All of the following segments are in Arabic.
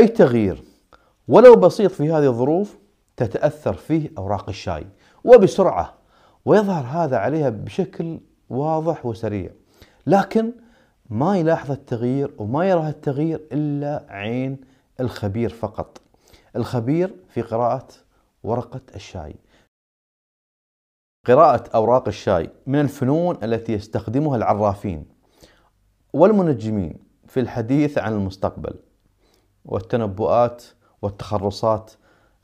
أي تغيير ولو بسيط في هذه الظروف تتأثر فيه أوراق الشاي وبسرعة ويظهر هذا عليها بشكل واضح وسريع. لكن ما يلاحظ التغيير وما يرى التغيير إلا عين الخبير فقط. الخبير في قراءة ورقة الشاي. قراءة أوراق الشاي من الفنون التي يستخدمها العرافين والمنجمين في الحديث عن المستقبل. والتنبؤات والتخرصات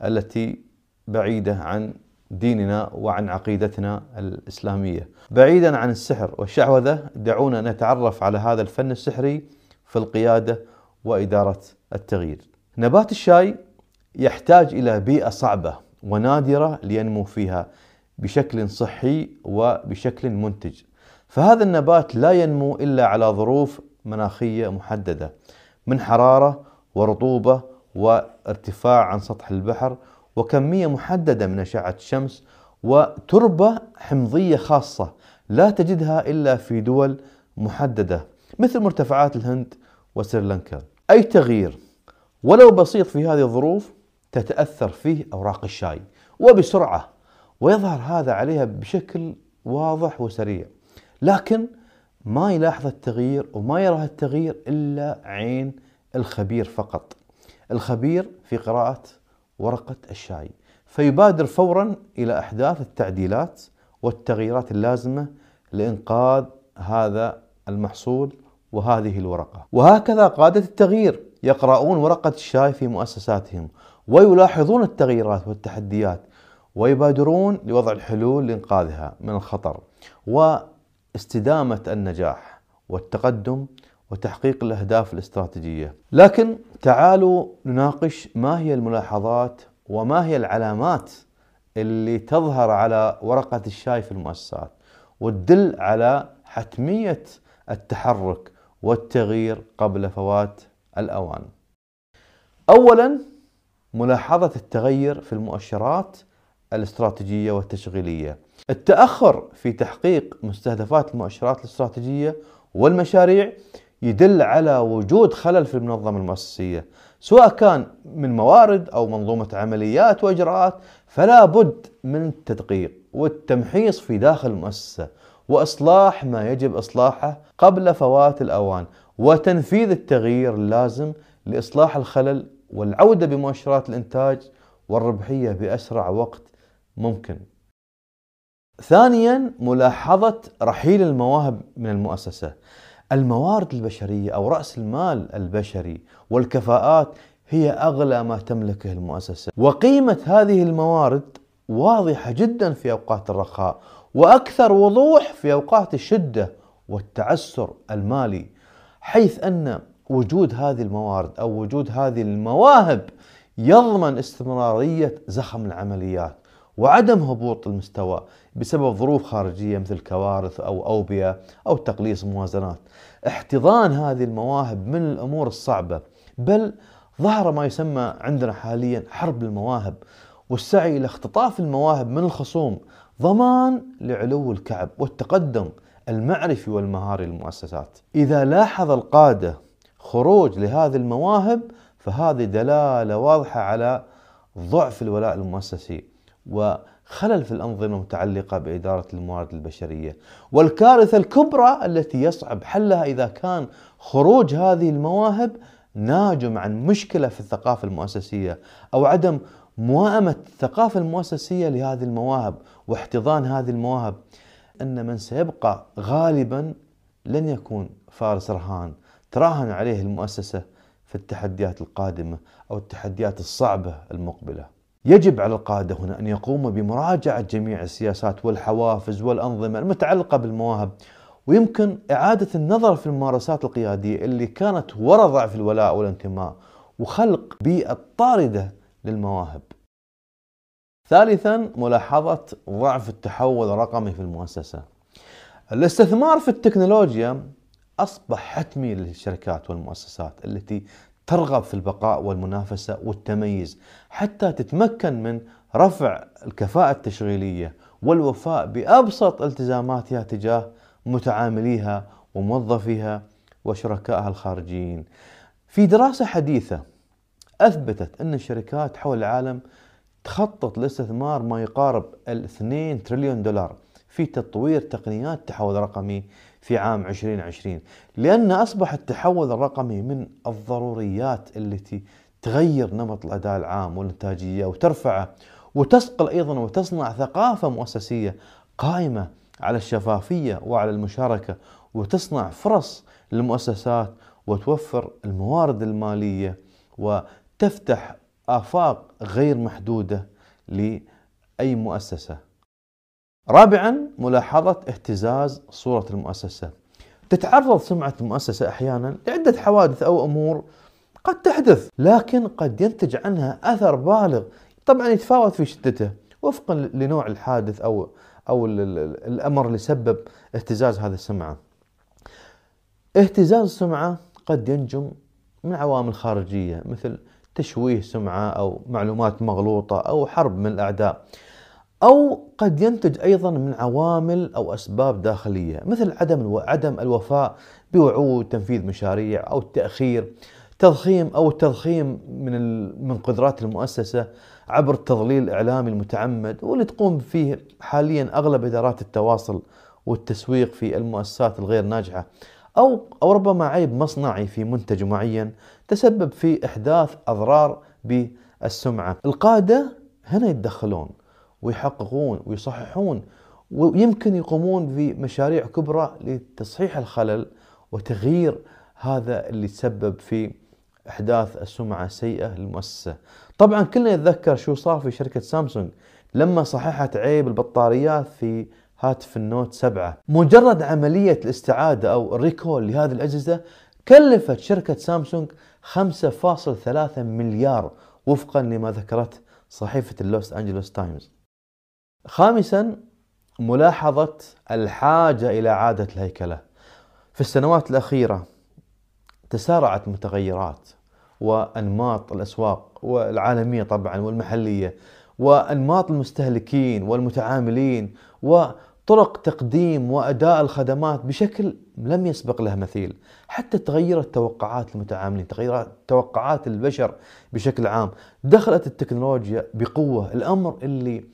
التي بعيدة عن ديننا وعن عقيدتنا الإسلامية. بعيدا عن السحر والشعوذة دعونا نتعرف على هذا الفن السحري في القيادة وإدارة التغيير. نبات الشاي يحتاج إلى بيئة صعبة ونادرة لينمو فيها بشكل صحي وبشكل منتج. فهذا النبات لا ينمو إلا على ظروف مناخية محددة من حرارة ورطوبة وارتفاع عن سطح البحر وكمية محددة من أشعة الشمس وتربة حمضية خاصة لا تجدها إلا في دول محددة مثل مرتفعات الهند وسريلانكا. أي تغيير؟ ولو بسيط في هذه الظروف تتأثر فيه أوراق الشاي وبسرعة ويظهر هذا عليها بشكل واضح وسريع. لكن ما يلاحظ التغيير وما يرى التغيير إلا عين الخبير فقط. الخبير في قراءة ورقة الشاي. فيبادر فورا إلى إحداث التعديلات والتغييرات اللازمة لإنقاذ هذا المحصول وهذه الورقة. وهكذا قادة التغيير. يقرؤون ورقة الشاي في مؤسساتهم ويلاحظون التغييرات والتحديات ويبادرون لوضع الحلول لإنقاذها من الخطر واستدامة النجاح والتقدم وتحقيق الأهداف الاستراتيجية. لكن تعالوا نناقش ما هي الملاحظات وما هي العلامات اللي تظهر على ورقة الشاي في المؤسسات وتدل على حتمية التحرك والتغيير قبل فوات الأوان. أولا ملاحظة التغير في المؤشرات الاستراتيجية والتشغيلية. التأخر في تحقيق مستهدفات المؤشرات الاستراتيجية والمشاريع يدل على وجود خلل في المنظمة المؤسسية سواء كان من موارد أو منظومة عمليات وإجراءات فلا بد من التدقيق والتمحيص في داخل المؤسسة وإصلاح ما يجب إصلاحه قبل فوات الأوان وتنفيذ التغيير اللازم لإصلاح الخلل والعودة بمؤشرات الإنتاج والربحية بأسرع وقت ممكن. ثانيا ملاحظة رحيل المواهب من المؤسسة. الموارد البشرية أو رأس المال البشري والكفاءات هي أغلى ما تملكه المؤسسة. وقيمة هذه الموارد واضحة جدا في أوقات الرخاء وأكثر وضوح في أوقات الشدة والتعسر المالي حيث أن وجود هذه الموارد أو وجود هذه المواهب يضمن استمرارية زخم العمليات. وعدم هبوط المستوى بسبب ظروف خارجية مثل كوارث أو أوبئة أو تقليص موازنات. احتضان هذه المواهب من الأمور الصعبة بل ظهر ما يسمى عندنا حاليا حرب المواهب والسعي إلى اختطاف المواهب من الخصوم ضمان لعلو الكعب والتقدم المعرفي والمهاري للمؤسسات. إذا لاحظ القادة خروج لهذه المواهب فهذه دلالة واضحة على ضعف الولاء المؤسسي. وخلل في الأنظمة المتعلقة بإدارة الموارد البشرية. والكارثة الكبرى التي يصعب حلها إذا كان خروج هذه المواهب ناجم عن مشكلة في الثقافة المؤسسية أو عدم موائمة الثقافة المؤسسية لهذه المواهب واحتضان هذه المواهب أن من سيبقى غالبا لن يكون فارس رهان تراهن عليه المؤسسة في التحديات القادمة أو التحديات الصعبة المقبلة. يجب على القادة هنا أن يقوموا بمراجعة جميع السياسات والحوافز والأنظمة المتعلقة بالمواهب ويمكن إعادة النظر في الممارسات القيادية اللي كانت وراء ضعف الولاء والانتماء وخلق بيئة طاردة للمواهب. ثالثا ملاحظة ضعف التحول الرقمي في المؤسسة. الاستثمار في التكنولوجيا أصبح حتمي للشركات والمؤسسات التي ترغب في البقاء والمنافسة والتميز حتى تتمكن من رفع الكفاءة التشغيلية والوفاء بأبسط التزاماتها تجاه متعامليها وموظفيها وشركائها الخارجيين. في دراسة حديثة أثبتت أن الشركات حول العالم تخطط لاستثمار ما يقارب ال 2 تريليون دولار في تطوير تقنيات التحول الرقمي في عام 2020 لأن أصبح التحول الرقمي من الضروريات التي تغير نمط الأداء العام والإنتاجية وترفعه وتصقل أيضا وتصنع ثقافة مؤسسية قائمة على الشفافية وعلى المشاركة وتصنع فرص للمؤسسات وتوفر الموارد المالية وتفتح آفاق غير محدودة لأي مؤسسة. رابعا ملاحظة اهتزاز صورة المؤسسة. تتعرض سمعة المؤسسة أحيانا لعدة حوادث أو أمور قد تحدث لكن قد ينتج عنها أثر بالغ. طبعا يتفاوت في شدته. وفقا لنوع الحادث أو أو الأمر اللي سبب اهتزاز هذه السمعة. اهتزاز السمعة قد ينجم من عوامل خارجية مثل تشويه سمعة أو معلومات مغلوطة أو حرب من الأعداء. أو قد ينتج أيضا من عوامل أو أسباب داخلية مثل عدم عدم الوفاء بوعود تنفيذ مشاريع أو التأخير تضخيم أو التضخيم من من قدرات المؤسسة عبر التضليل الإعلامي المتعمد واللي تقوم فيه حاليا أغلب إدارات التواصل والتسويق في المؤسسات الغير ناجحة أو أو ربما عيب مصنعي في منتج معين تسبب في إحداث أضرار بالسمعة. القادة هنا يتدخلون. ويحققون ويصححون ويمكن يقومون بمشاريع كبرى لتصحيح الخلل وتغيير هذا اللي تسبب في أحداث السمعة السيئة للمؤسسة. طبعا كلنا يتذكر شو صار في شركة سامسونج لما صححت عيب البطاريات في هاتف النوت 7 مجرد عملية الاستعادة أو ال recall لهذه الأجهزة كلفت شركة سامسونج 5.3 مليار وفقا لما ذكرت صحيفة اللوس أنجلوس تايمز خامسا ملاحظة الحاجة إلى إعادة الهيكلة. في السنوات الأخيرة تسارعت متغيرات وأنماط الأسواق والعالمية طبعا والمحلية وأنماط المستهلكين والمتعاملين وطرق تقديم وأداء الخدمات بشكل لم يسبق له مثيل. حتى تغيرت توقعات المتعاملين تغيرت توقعات البشر بشكل عام. دخلت التكنولوجيا بقوة. الأمر اللي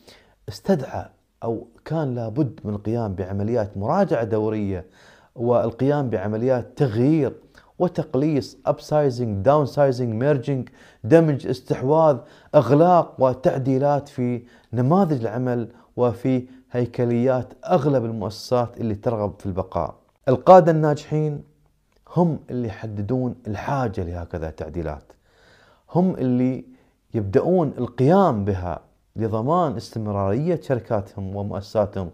استدعى أو كان لابد من القيام بعمليات مراجعة دورية والقيام بعمليات تغيير وتقليص upsizing downsizing merging دمج استحواذ أغلاق وتعديلات في نماذج العمل وفي هيكليات أغلب المؤسسات اللي ترغب في البقاء. القادة الناجحين هم اللي يحددون الحاجة لهكذا تعديلات. هم اللي يبدأون القيام بها لضمان استمرارية شركاتهم ومؤسساتهم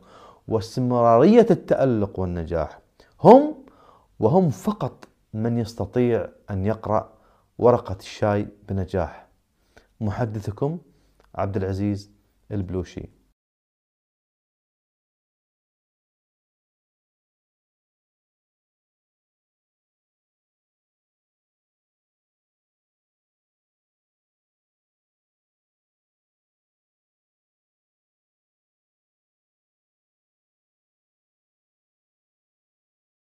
واستمرارية التألق والنجاح. هم وهم فقط من يستطيع أن يقرأ ورقة الشاي بنجاح. محدثكم عبد العزيز البلوشي.